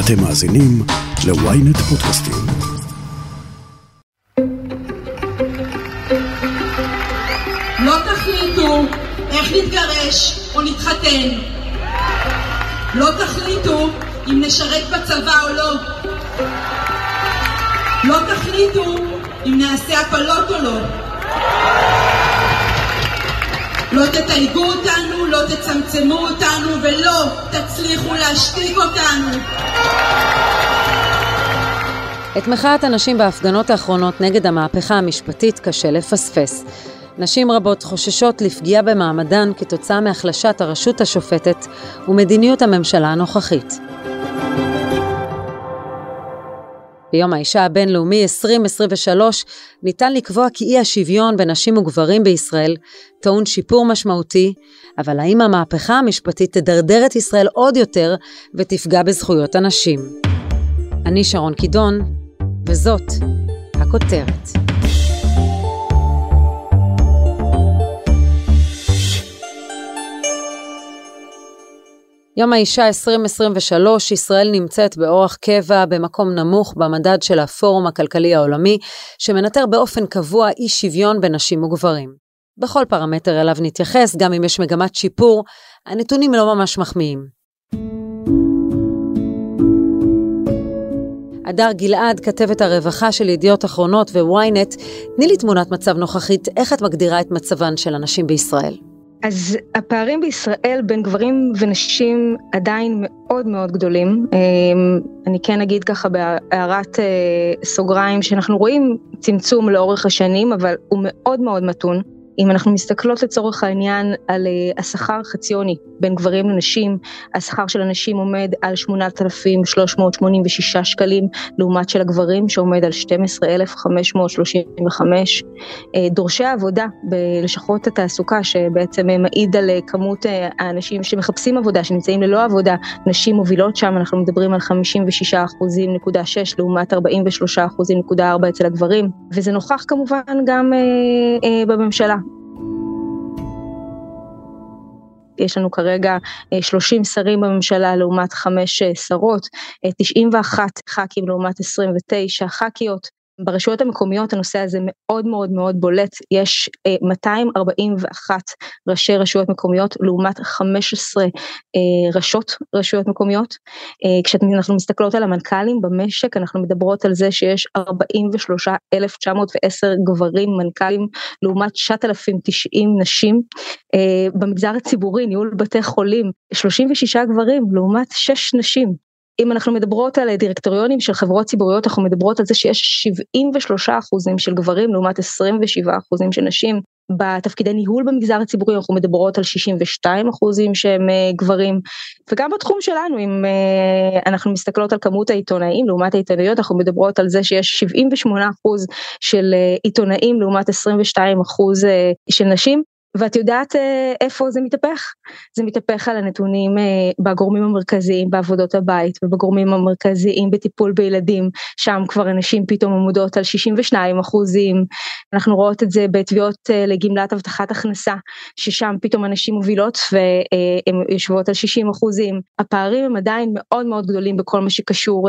אתם מאזינים ל-ynet פודקאסטים. לא תחליטו איך נתגרש או נתחתן. לא תחליטו אם נשרת בצבא או לא. לא תחליטו אם נעשה הפלות או לא. לא תתייגו אותנו, לא תצמצמו אותנו ולא תצליחו להשתיק אותנו. את מחאת הנשים בהפגנות האחרונות נגד המהפכה המשפטית קשה לפספס. נשים רבות חוששות לפגיעה במעמדן כתוצאה מהחלשת הרשות השופטת ומדיניות הממשלה הנוכחית. ביום האישה הבינלאומי 2023 ניתן לקבוע כי אי השוויון בין נשים וגברים בישראל טעון שיפור משמעותי, אבל האם המהפכה המשפטית תדרדר את ישראל עוד יותר ותפגע בזכויות הנשים? אני שרון קידון, וזאת הכותרת. יום האישה 2023, ישראל נמצאת באורח קבע במקום נמוך במדד של הפורום הכלכלי העולמי, שמנטר באופן קבוע אי שוויון בין נשים וגברים. בכל פרמטר אליו נתייחס, גם אם יש מגמת שיפור, הנתונים לא ממש מחמיאים. הדר גלעד, כתבת הרווחה של ידיעות אחרונות ו-ynet, תני לי תמונת מצב נוכחית, איך את מגדירה את מצבן של הנשים בישראל? אז הפערים בישראל בין גברים ונשים עדיין מאוד מאוד גדולים. אמ, אני כן אגיד ככה בהערת אה, סוגריים שאנחנו רואים צמצום לאורך השנים, אבל הוא מאוד מאוד מתון. אם אנחנו מסתכלות לצורך העניין על uh, השכר החציוני בין גברים לנשים, השכר של הנשים עומד על 8,386 שקלים, לעומת של הגברים שעומד על 12,535. Uh, אה, דורשי העבודה בלשכות התעסוקה, שבעצם מעיד על כמות האנשים שמחפשים עבודה, שנמצאים ללא עבודה, נשים מובילות שם, אנחנו מדברים על 56.6 לעומת 43.4 אצל הגברים, וזה נוכח כמובן גם בממשלה. יש לנו כרגע 30 שרים בממשלה לעומת 5 שרות, 91 ח"כים לעומת 29 ח"כיות. ברשויות המקומיות הנושא הזה מאוד מאוד מאוד בולט, יש 241 אה, ראשי רשויות מקומיות לעומת 15 אה, ראשות רשויות מקומיות. אה, כשאנחנו מסתכלות על המנכ"לים במשק אנחנו מדברות על זה שיש 43,910 גברים מנכ"לים לעומת 9,090 נשים. במגזר הציבורי ניהול בתי חולים 36 גברים לעומת 6 נשים. אם אנחנו מדברות על דירקטוריונים של חברות ציבוריות, אנחנו מדברות על זה שיש 73 אחוזים של גברים לעומת 27 אחוזים של נשים. בתפקידי ניהול במגזר הציבורי אנחנו מדברות על 62 אחוזים שהם אה, גברים וגם בתחום שלנו אם אה, אנחנו מסתכלות על כמות העיתונאים לעומת העיתונאיות אנחנו מדברות על זה שיש 78 אחוז של אה, עיתונאים לעומת 22 אחוז של נשים ואת יודעת אה, איפה זה מתהפך? זה מתהפך על הנתונים אה, בגורמים המרכזיים בעבודות הבית ובגורמים המרכזיים בטיפול בילדים, שם כבר הנשים פתאום עמודות על 62 אחוזים, אנחנו רואות את זה בתביעות אה, לגמלת הבטחת הכנסה, ששם פתאום הנשים מובילות והן יושבות על 60 אחוזים. הפערים הם עדיין מאוד מאוד גדולים בכל מה שקשור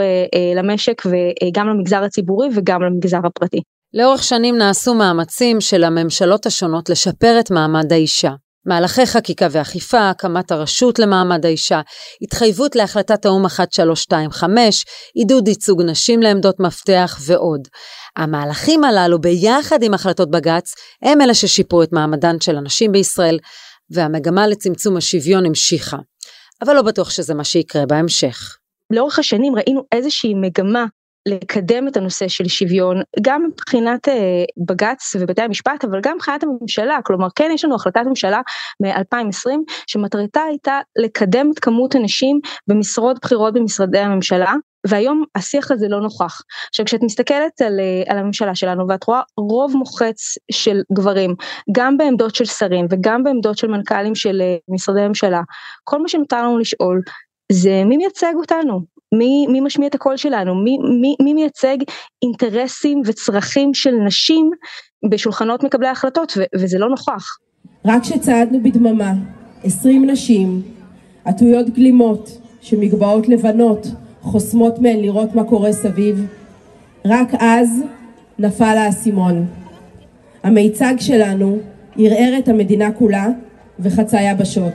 למשק וגם למגזר הציבורי וגם למגזר הפרטי. לאורך שנים נעשו מאמצים של הממשלות השונות לשפר את מעמד האישה. מהלכי חקיקה ואכיפה, הקמת הרשות למעמד האישה, התחייבות להחלטת האו"ם 1325, עידוד ייצוג נשים לעמדות מפתח ועוד. המהלכים הללו ביחד עם החלטות בג"ץ הם אלה ששיפרו את מעמדן של הנשים בישראל, והמגמה לצמצום השוויון המשיכה. אבל לא בטוח שזה מה שיקרה בהמשך. לאורך השנים ראינו איזושהי מגמה לקדם את הנושא של שוויון גם מבחינת אה, בג"ץ ובתי המשפט אבל גם מבחינת הממשלה כלומר כן יש לנו החלטת ממשלה מ-2020 שמטרתה הייתה לקדם את כמות הנשים במשרות בכירות במשרדי הממשלה והיום השיח הזה לא נוכח. עכשיו כשאת מסתכלת על, אה, על הממשלה שלנו ואת רואה רוב מוחץ של גברים גם בעמדות של שרים וגם בעמדות של מנכ"לים של אה, משרדי ממשלה כל מה שנותר לנו לשאול זה מי מייצג אותנו מי, מי משמיע את הקול שלנו, מי, מי, מי מייצג אינטרסים וצרכים של נשים בשולחנות מקבלי ההחלטות, ו, וזה לא נוכח. רק כשצעדנו בדממה, עשרים נשים, עטויות גלימות, שמגבעות לבנות, חוסמות מהן לראות מה קורה סביב, רק אז נפל האסימון. המיצג שלנו ערער את המדינה כולה וחצה יבשות.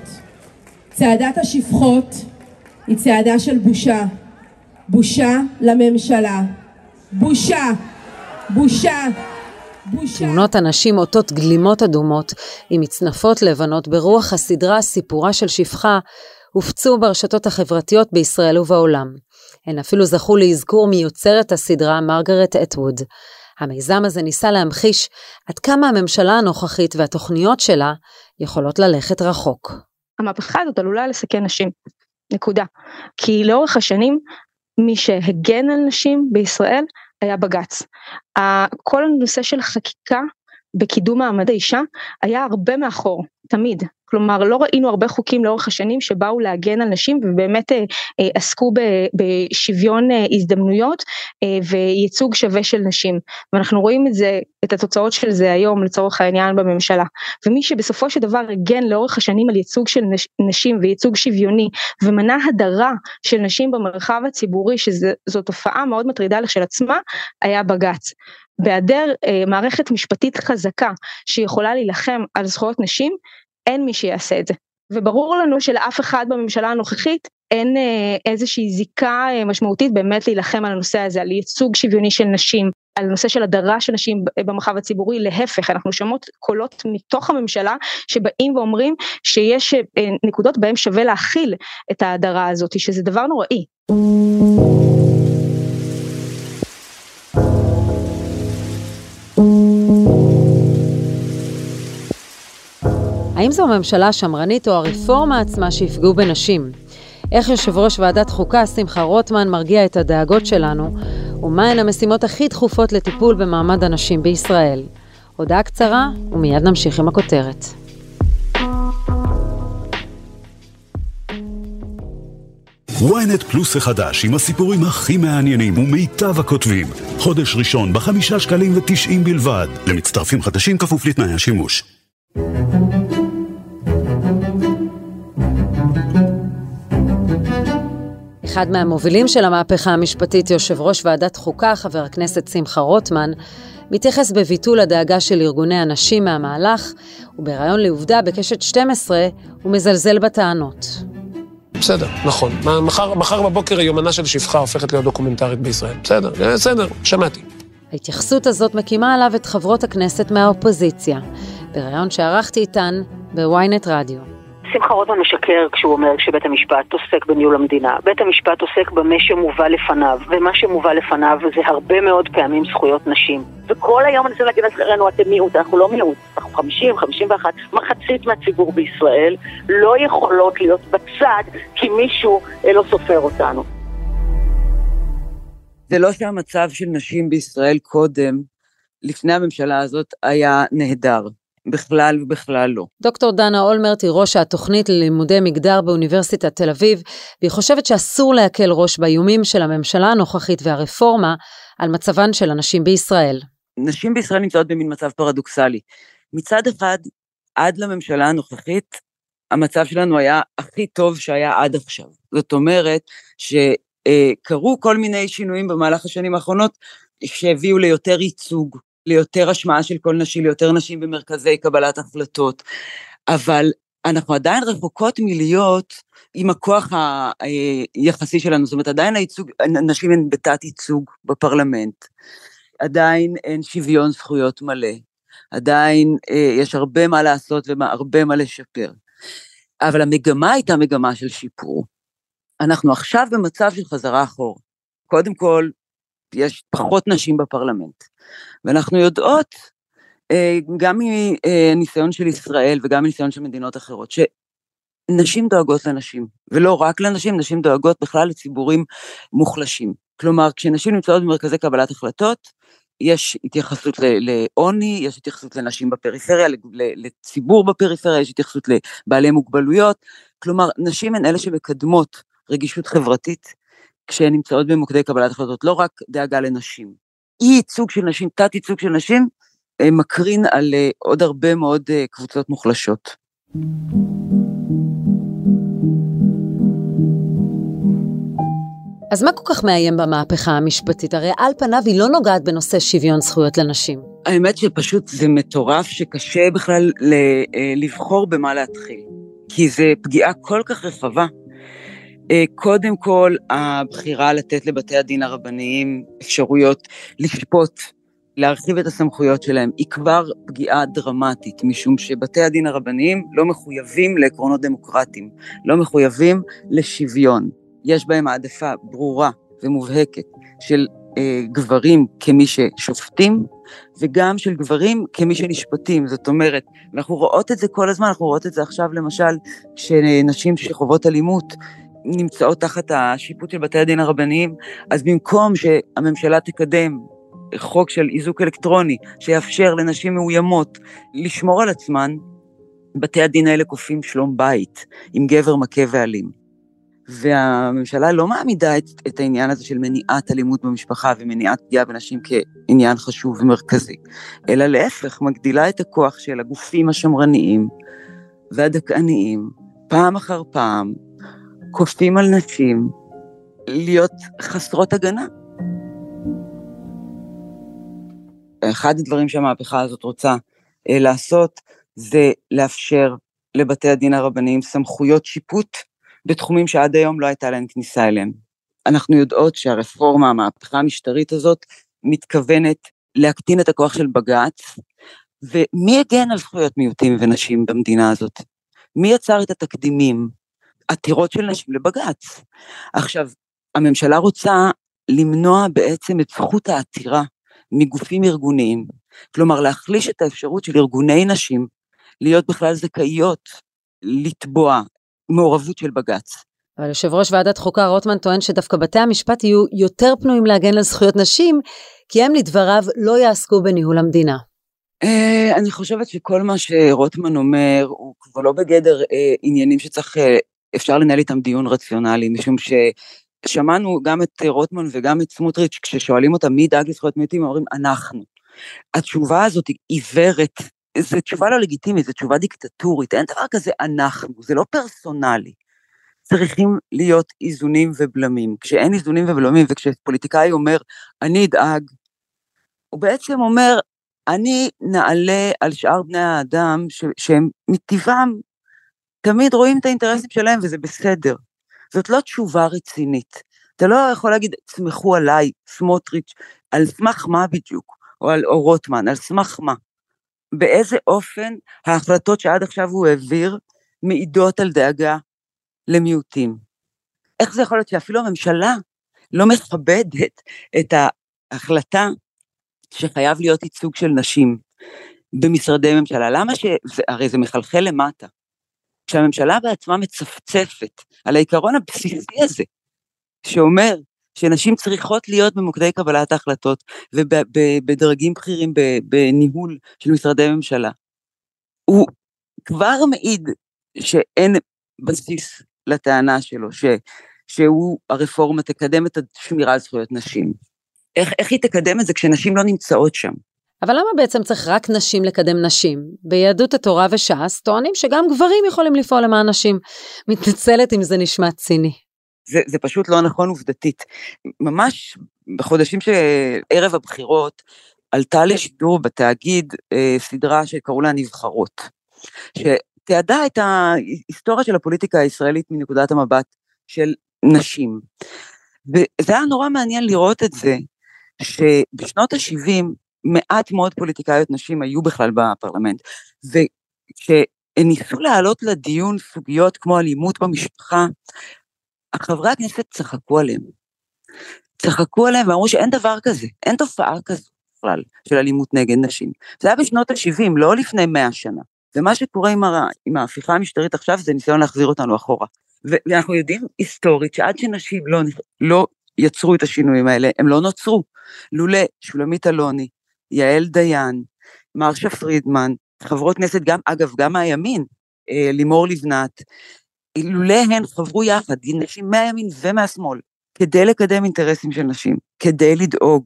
צעדת השפחות היא צעדה של בושה. בושה לממשלה. בושה. בושה. בושה. תמונות הנשים עוטות גלימות אדומות עם מצנפות לבנות ברוח הסדרה סיפורה של שפחה הופצו ברשתות החברתיות בישראל ובעולם. הן אפילו זכו לאזכור מיוצרת הסדרה מרגרט אטווד. המיזם הזה ניסה להמחיש עד כמה הממשלה הנוכחית והתוכניות שלה יכולות ללכת רחוק. המהפכה הזאת עלולה לסכן נשים, נקודה. כי לאורך השנים מי שהגן על נשים בישראל היה בג"ץ. כל הנושא של חקיקה בקידום מעמד האישה היה הרבה מאחור, תמיד. כלומר לא ראינו הרבה חוקים לאורך השנים שבאו להגן על נשים ובאמת אה, אה, עסקו בשוויון אה, הזדמנויות וייצוג שווה של נשים ואנחנו רואים את זה את התוצאות של זה היום לצורך העניין בממשלה ומי שבסופו של דבר הגן לאורך השנים על ייצוג של נש, נשים וייצוג שוויוני ומנע הדרה של נשים במרחב הציבורי שזו תופעה מאוד מטרידה לכשלעצמה היה בג"ץ. בהיעדר אה, מערכת משפטית חזקה שיכולה להילחם על זכויות נשים אין מי שיעשה את זה. וברור לנו שלאף אחד בממשלה הנוכחית אין אה, איזושהי זיקה אה, משמעותית באמת להילחם על הנושא הזה, על ייצוג שוויוני של נשים, על נושא של הדרה של נשים במרחב הציבורי, להפך, אנחנו שומעות קולות מתוך הממשלה שבאים ואומרים שיש אה, נקודות בהם שווה להכיל את ההדרה הזאת, שזה דבר נוראי. האם זו הממשלה השמרנית או הרפורמה עצמה שיפגעו בנשים? איך יושב ראש ועדת חוקה, שמחה רוטמן, מרגיע את הדאגות שלנו, ומהן המשימות הכי דחופות לטיפול במעמד הנשים בישראל? הודעה קצרה, ומיד נמשיך עם הכותרת. ynet פלוס החדש עם הסיפורים הכי מעניינים ומיטב הכותבים. חודש ראשון בחמישה שקלים ותשעים בלבד. למצטרפים חדשים כפוף לתנאי השימוש. אחד מהמובילים של המהפכה המשפטית, יושב ראש ועדת חוקה, חבר הכנסת שמחה רוטמן, מתייחס בביטול הדאגה של ארגוני הנשים מהמהלך, ובריאיון לעובדה בקשת 12 הוא מזלזל בטענות. בסדר, נכון. מחר, מחר בבוקר יומנה של שפחה הופכת להיות דוקומנטרית בישראל. בסדר, אה, בסדר, שמעתי. ההתייחסות הזאת מקימה עליו את חברות הכנסת מהאופוזיציה, בריאיון שערכתי איתן בוויינט רדיו. שמחה רוטמן משקר כשהוא אומר שבית המשפט עוסק בניהול המדינה. בית המשפט עוסק במה שמובא לפניו, ומה שמובא לפניו זה הרבה מאוד פעמים זכויות נשים. וכל היום אני רוצה להגיד לעצמנו, אתם מיעוט, אנחנו לא מיעוט, אנחנו 50, 51, מחצית מהציבור בישראל לא יכולות להיות בצד כי מישהו לא סופר אותנו. זה לא שהמצב של נשים בישראל קודם, לפני הממשלה הזאת, היה נהדר. בכלל ובכלל לא. דוקטור דנה אולמרט היא ראש התוכנית ללימודי מגדר באוניברסיטת תל אביב, והיא חושבת שאסור להקל ראש באיומים של הממשלה הנוכחית והרפורמה על מצבן של הנשים בישראל. נשים בישראל נמצאות במין מצב פרדוקסלי. מצד אחד, עד לממשלה הנוכחית, המצב שלנו היה הכי טוב שהיה עד עכשיו. זאת אומרת, שקרו כל מיני שינויים במהלך השנים האחרונות שהביאו ליותר ייצוג ליותר השמעה של כל נשים, ליותר נשים במרכזי קבלת החלטות, אבל אנחנו עדיין רחוקות מלהיות עם הכוח היחסי שלנו, זאת אומרת עדיין הייצוג, נשים הן בתת ייצוג בפרלמנט, עדיין אין שוויון זכויות מלא, עדיין אה, יש הרבה מה לעשות והרבה מה לשפר. אבל המגמה הייתה מגמה של שיפור. אנחנו עכשיו במצב של חזרה אחור. קודם כל, יש פחות נשים בפרלמנט. ואנחנו יודעות, אה, גם מניסיון של ישראל וגם מניסיון של מדינות אחרות, שנשים דואגות לנשים, ולא רק לנשים, נשים דואגות בכלל לציבורים מוחלשים. כלומר, כשנשים נמצאות במרכזי קבלת החלטות, יש התייחסות לעוני, יש התייחסות לנשים בפריפריה, לציבור בפריפריה, יש התייחסות לבעלי מוגבלויות. כלומר, נשים הן אלה שמקדמות רגישות חברתית כשהן נמצאות במוקדי קבלת החלטות, לא רק דאגה לנשים. אי ייצוג של נשים, תת ייצוג של נשים, אה, מקרין על אה, עוד הרבה מאוד אה, קבוצות מוחלשות. אז מה כל כך מאיים במהפכה המשפטית? הרי על פניו היא לא נוגעת בנושא שוויון זכויות לנשים. האמת שפשוט זה מטורף שקשה בכלל לבחור במה להתחיל. כי זה פגיעה כל כך רחבה. אה, קודם כל, הבחירה לתת לבתי הדין הרבניים אפשרויות לשפוט, להרחיב את הסמכויות שלהם, היא כבר פגיעה דרמטית, משום שבתי הדין הרבניים לא מחויבים לעקרונות דמוקרטיים, לא מחויבים לשוויון. יש בהם העדפה ברורה ומובהקת של אה, גברים כמי ששופטים, וגם של גברים כמי שנשפטים. זאת אומרת, אנחנו רואות את זה כל הזמן, אנחנו רואות את זה עכשיו למשל, כשנשים שחוות אלימות נמצאות תחת השיפוט של בתי הדין הרבניים, אז במקום שהממשלה תקדם חוק של איזוק אלקטרוני שיאפשר לנשים מאוימות לשמור על עצמן, בתי הדין האלה כופים שלום בית עם גבר מכה ואלים. והממשלה לא מעמידה את, את העניין הזה של מניעת אלימות במשפחה ומניעת פגיעה בנשים כעניין חשוב ומרכזי, אלא להפך, מגדילה את הכוח של הגופים השמרניים והדכאניים, פעם אחר פעם, כופים על נשים להיות חסרות הגנה. אחד הדברים שהמהפכה הזאת רוצה אה, לעשות זה לאפשר לבתי הדין הרבניים סמכויות שיפוט בתחומים שעד היום לא הייתה להם כניסה אליהם. אנחנו יודעות שהרפורמה, המהפכה המשטרית הזאת, מתכוונת להקטין את הכוח של בג"ץ, ומי הגן על זכויות מיעוטים ונשים במדינה הזאת? מי יצר את התקדימים? עתירות של נשים לבג"ץ. עכשיו, הממשלה רוצה למנוע בעצם את זכות העתירה מגופים ארגוניים, כלומר להחליש את האפשרות של ארגוני נשים להיות בכלל זכאיות לתבוע מעורבות של בג"ץ. אבל יושב ראש ועדת חוקה רוטמן טוען שדווקא בתי המשפט יהיו יותר פנויים להגן על זכויות נשים, כי הם לדבריו לא יעסקו בניהול המדינה. Uh, אני חושבת שכל מה שרוטמן אומר הוא כבר לא בגדר uh, עניינים שצריך, uh, אפשר לנהל איתם דיון רציונלי, משום ששמענו גם את רוטמן וגם את סמוטריץ', כששואלים אותם מי ידאג לזכויות מיעוטים, אומרים אנחנו. התשובה הזאת היא עיוורת זו תשובה לא לגיטימית, זו תשובה דיקטטורית, אין דבר כזה אנחנו, זה לא פרסונלי. צריכים להיות איזונים ובלמים. כשאין איזונים ובלמים, וכשפוליטיקאי אומר, אני אדאג, הוא בעצם אומר, אני נעלה על שאר בני האדם ש- שהם מטבעם תמיד רואים את האינטרסים שלהם וזה בסדר. זאת לא תשובה רצינית. אתה לא יכול להגיד, תסמכו עליי, סמוטריץ', על סמך מה בדיוק, או, על, או רוטמן, על סמך מה. באיזה אופן ההחלטות שעד עכשיו הוא העביר מעידות על דאגה למיעוטים. איך זה יכול להיות שאפילו הממשלה לא מכבדת את ההחלטה שחייב להיות ייצוג של נשים במשרדי ממשלה? למה ש... הרי זה מחלחל למטה. כשהממשלה בעצמה מצפצפת על העיקרון הבסיסי הזה, שאומר שנשים צריכות להיות במוקדי קבלת ההחלטות ובדרגים בכירים בניהול של משרדי ממשלה. הוא כבר מעיד שאין בסיס לטענה שלו, ש, שהוא, הרפורמה תקדם את השמירה על זכויות נשים. איך, איך היא תקדם את זה כשנשים לא נמצאות שם? אבל למה בעצם צריך רק נשים לקדם נשים? ביהדות התורה וש"ס טוענים שגם גברים יכולים לפעול למען נשים. מתנצלת אם זה נשמע ציני. זה, זה פשוט לא נכון עובדתית. ממש בחודשים שערב הבחירות עלתה לשידור בתאגיד אה, סדרה שקראו לה נבחרות, שתיעדה את ההיסטוריה של הפוליטיקה הישראלית מנקודת המבט של נשים. וזה היה נורא מעניין לראות את זה, שבשנות ה-70 מעט מאוד פוליטיקאיות נשים היו בכלל בפרלמנט, וכשהן ניסו להעלות לדיון סוגיות כמו אלימות במשפחה, חברי הכנסת צחקו עליהם. צחקו עליהם ואמרו שאין דבר כזה, אין תופעה כזו בכלל של אלימות נגד נשים. זה היה בשנות ה-70, לא לפני 100 שנה. ומה שקורה עם, הר... עם ההפיכה המשטרית עכשיו זה ניסיון להחזיר אותנו אחורה. ואנחנו יודעים היסטורית שעד שנשים לא, לא יצרו את השינויים האלה, הם לא נוצרו. לולא שולמית אלוני, יעל דיין, מרשה פרידמן, חברות כנסת גם, אגב, גם מהימין, אה, לימור לבנת, אילולא הן חברו יחד, נשים מהימין ומהשמאל, כדי לקדם אינטרסים של נשים, כדי לדאוג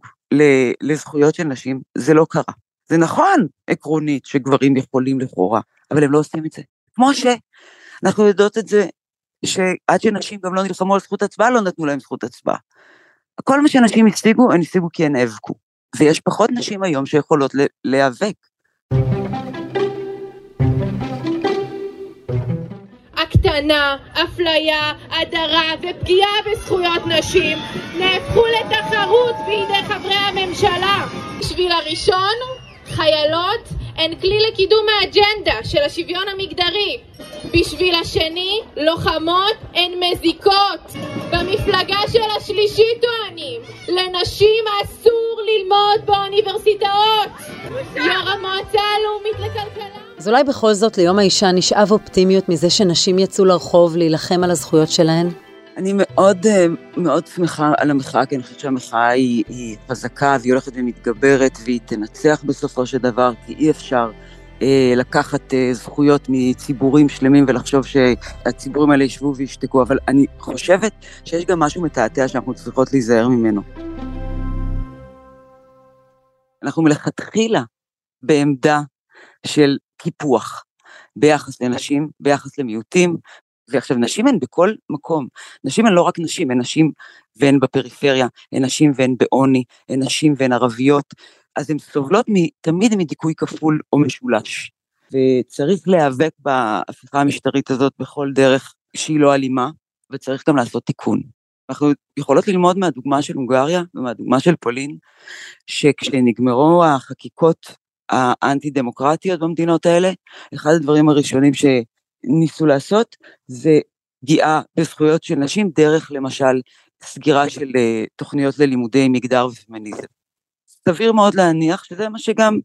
לזכויות של נשים, זה לא קרה. זה נכון עקרונית שגברים יכולים לכאורה, אבל הם לא עושים את זה. כמו שאנחנו יודעות את זה שעד שנשים גם לא נלחמו על זכות הצבעה, לא נתנו להם זכות הצבעה. כל מה שנשים השיגו, הן השיגו כי הן נאבקו. ויש פחות נשים היום שיכולות להיאבק. הקטנה, אפליה, הדרה ופגיעה בזכויות נשים נהפכו לתחרות בידי חברי הממשלה. בשביל הראשון, חיילות הן כלי לקידום האג'נדה של השוויון המגדרי. בשביל השני, לוחמות הן מזיקות. במפלגה של השלישי טוענים, לנשים אסור ללמוד באוניברסיטאות. יו"ר המועצה הלאומית לכלכלה אז אולי בכל זאת ליום האישה נשאב אופטימיות מזה שנשים יצאו לרחוב להילחם על הזכויות שלהן? אני מאוד אה, מאוד שמחה על המחאה, כי אני חושבת שהמחאה היא, היא חזקה והיא הולכת ומתגברת והיא תנצח בסופו של דבר, כי אי אפשר אה, לקחת אה, זכויות מציבורים שלמים ולחשוב שהציבורים האלה ישבו וישתקו, אבל אני חושבת שיש גם משהו מתעתע שאנחנו צריכות להיזהר ממנו. אנחנו מלכתחילה בעמדה של קיפוח ביחס לנשים, ביחס למיעוטים, ועכשיו נשים הן בכל מקום, נשים הן לא רק נשים, הן נשים והן בפריפריה, הן נשים והן בעוני, הן נשים והן ערביות, אז הן סובלות תמיד מדיכוי כפול או משולש. וצריך להיאבק בהפיכה המשטרית הזאת בכל דרך שהיא לא אלימה, וצריך גם לעשות תיקון. אנחנו יכולות ללמוד מהדוגמה של הונגריה ומהדוגמה של פולין, שכשנגמרו החקיקות האנטי דמוקרטיות במדינות האלה, אחד הדברים הראשונים שניסו לעשות זה פגיעה בזכויות של נשים דרך למשל סגירה של אה, תוכניות ללימודי מגדר ופמיניזם. סביר מאוד להניח שזה מה שגם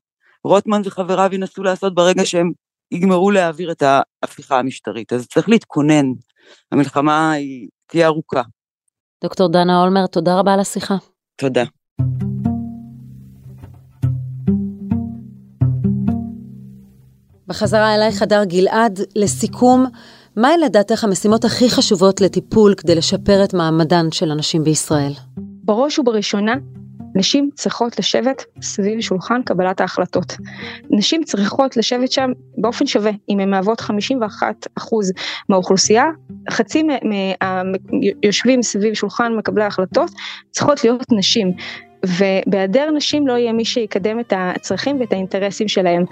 רוטמן וחבריו ינסו לעשות ברגע שהם יגמרו להעביר את ההפיכה המשטרית. אז צריך להתכונן, המלחמה היא תהיה ארוכה. דוקטור דנה אולמר, תודה רבה על השיחה. תודה. בחזרה אלייך, הדר גלעד, לסיכום, מהי לדעתך המשימות הכי חשובות לטיפול כדי לשפר את מעמדן של הנשים בישראל? בראש ובראשונה, נשים צריכות לשבת סביב שולחן קבלת ההחלטות. נשים צריכות לשבת שם באופן שווה, אם הן מהוות 51% מהאוכלוסייה, חצי מהיושבים סביב שולחן מקבלי ההחלטות צריכות להיות נשים. ובהיעדר נשים לא יהיה מי שיקדם את הצרכים ואת האינטרסים שלהם.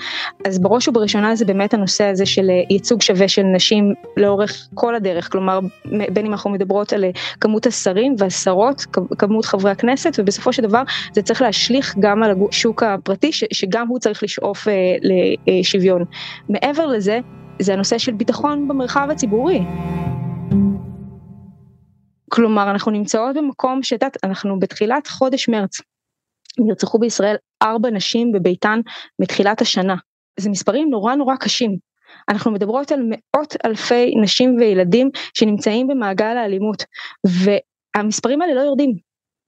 אז בראש ובראשונה זה באמת הנושא הזה של ייצוג שווה של נשים לאורך כל הדרך, כלומר בין אם אנחנו מדברות על כמות השרים והשרות, כמות חברי הכנסת, ובסופו של דבר זה צריך להשליך גם על השוק הפרטי, שגם הוא צריך לשאוף אה, לשוויון. מעבר לזה, זה הנושא של ביטחון במרחב הציבורי. כלומר אנחנו נמצאות במקום שאת אנחנו בתחילת חודש מרץ. נרצחו בישראל ארבע נשים בביתן מתחילת השנה. זה מספרים נורא נורא קשים. אנחנו מדברות על מאות אלפי נשים וילדים שנמצאים במעגל האלימות והמספרים האלה לא יורדים.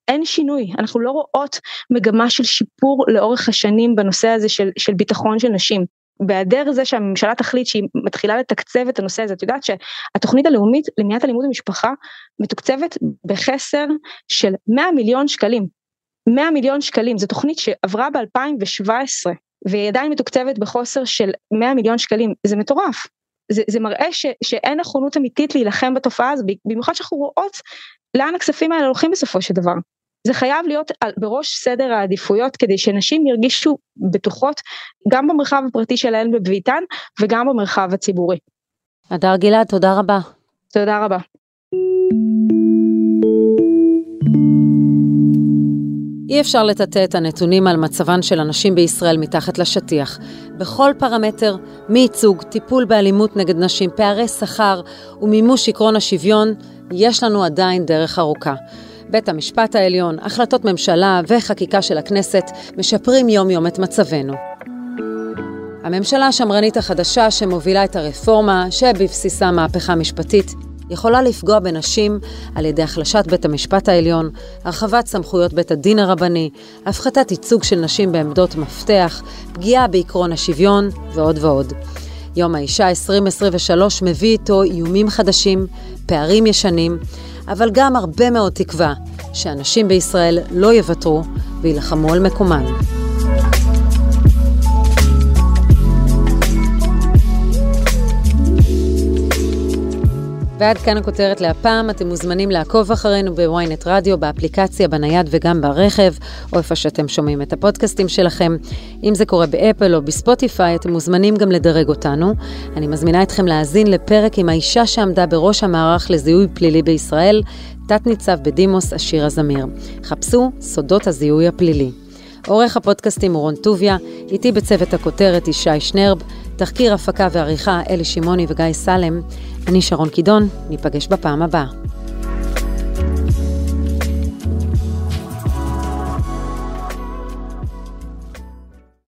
אין שינוי. אנחנו לא רואות מגמה של שיפור לאורך השנים בנושא הזה של, של ביטחון של נשים בהיעדר זה שהממשלה תחליט שהיא מתחילה לתקצב את הנושא הזה, את יודעת שהתוכנית הלאומית למניעת אלימות במשפחה מתוקצבת בחסר של 100 מיליון שקלים. 100 מיליון שקלים, זו תוכנית שעברה ב-2017 והיא עדיין מתוקצבת בחוסר של 100 מיליון שקלים, זה מטורף. זה, זה מראה ש, שאין נכונות אמיתית להילחם בתופעה הזו, במיוחד שאנחנו רואות לאן הכספים האלה הולכים בסופו של דבר. זה חייב להיות בראש סדר העדיפויות כדי שנשים ירגישו בטוחות גם במרחב הפרטי שלהן בביתן וגם במרחב הציבורי. הדר גלעד, תודה רבה. תודה רבה. אי אפשר לטאטא את הנתונים על מצבן של הנשים בישראל מתחת לשטיח. בכל פרמטר, מייצוג, טיפול באלימות נגד נשים, פערי שכר ומימוש עקרון השוויון, יש לנו עדיין דרך ארוכה. בית המשפט העליון, החלטות ממשלה וחקיקה של הכנסת משפרים יום-יום את מצבנו. הממשלה השמרנית החדשה שמובילה את הרפורמה, שבבסיסה מהפכה משפטית, יכולה לפגוע בנשים על ידי החלשת בית המשפט העליון, הרחבת סמכויות בית הדין הרבני, הפחתת ייצוג של נשים בעמדות מפתח, פגיעה בעקרון השוויון ועוד ועוד. יום האישה 2023 מביא איתו איומים חדשים, פערים ישנים, אבל גם הרבה מאוד תקווה שאנשים בישראל לא יוותרו ויילחמו על מקומן. ועד כאן הכותרת להפעם, אתם מוזמנים לעקוב אחרינו בוויינט רדיו, באפליקציה, בנייד וגם ברכב, או איפה שאתם שומעים את הפודקאסטים שלכם. אם זה קורה באפל או בספוטיפיי, אתם מוזמנים גם לדרג אותנו. אני מזמינה אתכם להאזין לפרק עם האישה שעמדה בראש המערך לזיהוי פלילי בישראל, תת-ניצב בדימוס אשירה זמיר. חפשו סודות הזיהוי הפלילי. עורך הפודקאסטים הוא רון טוביה, איתי בצוות הכותרת ישי שנרב, תחקיר הפקה ועריכה אלי שמעוני וגיא סלם. אני שרון קידון, ניפגש בפעם הבאה.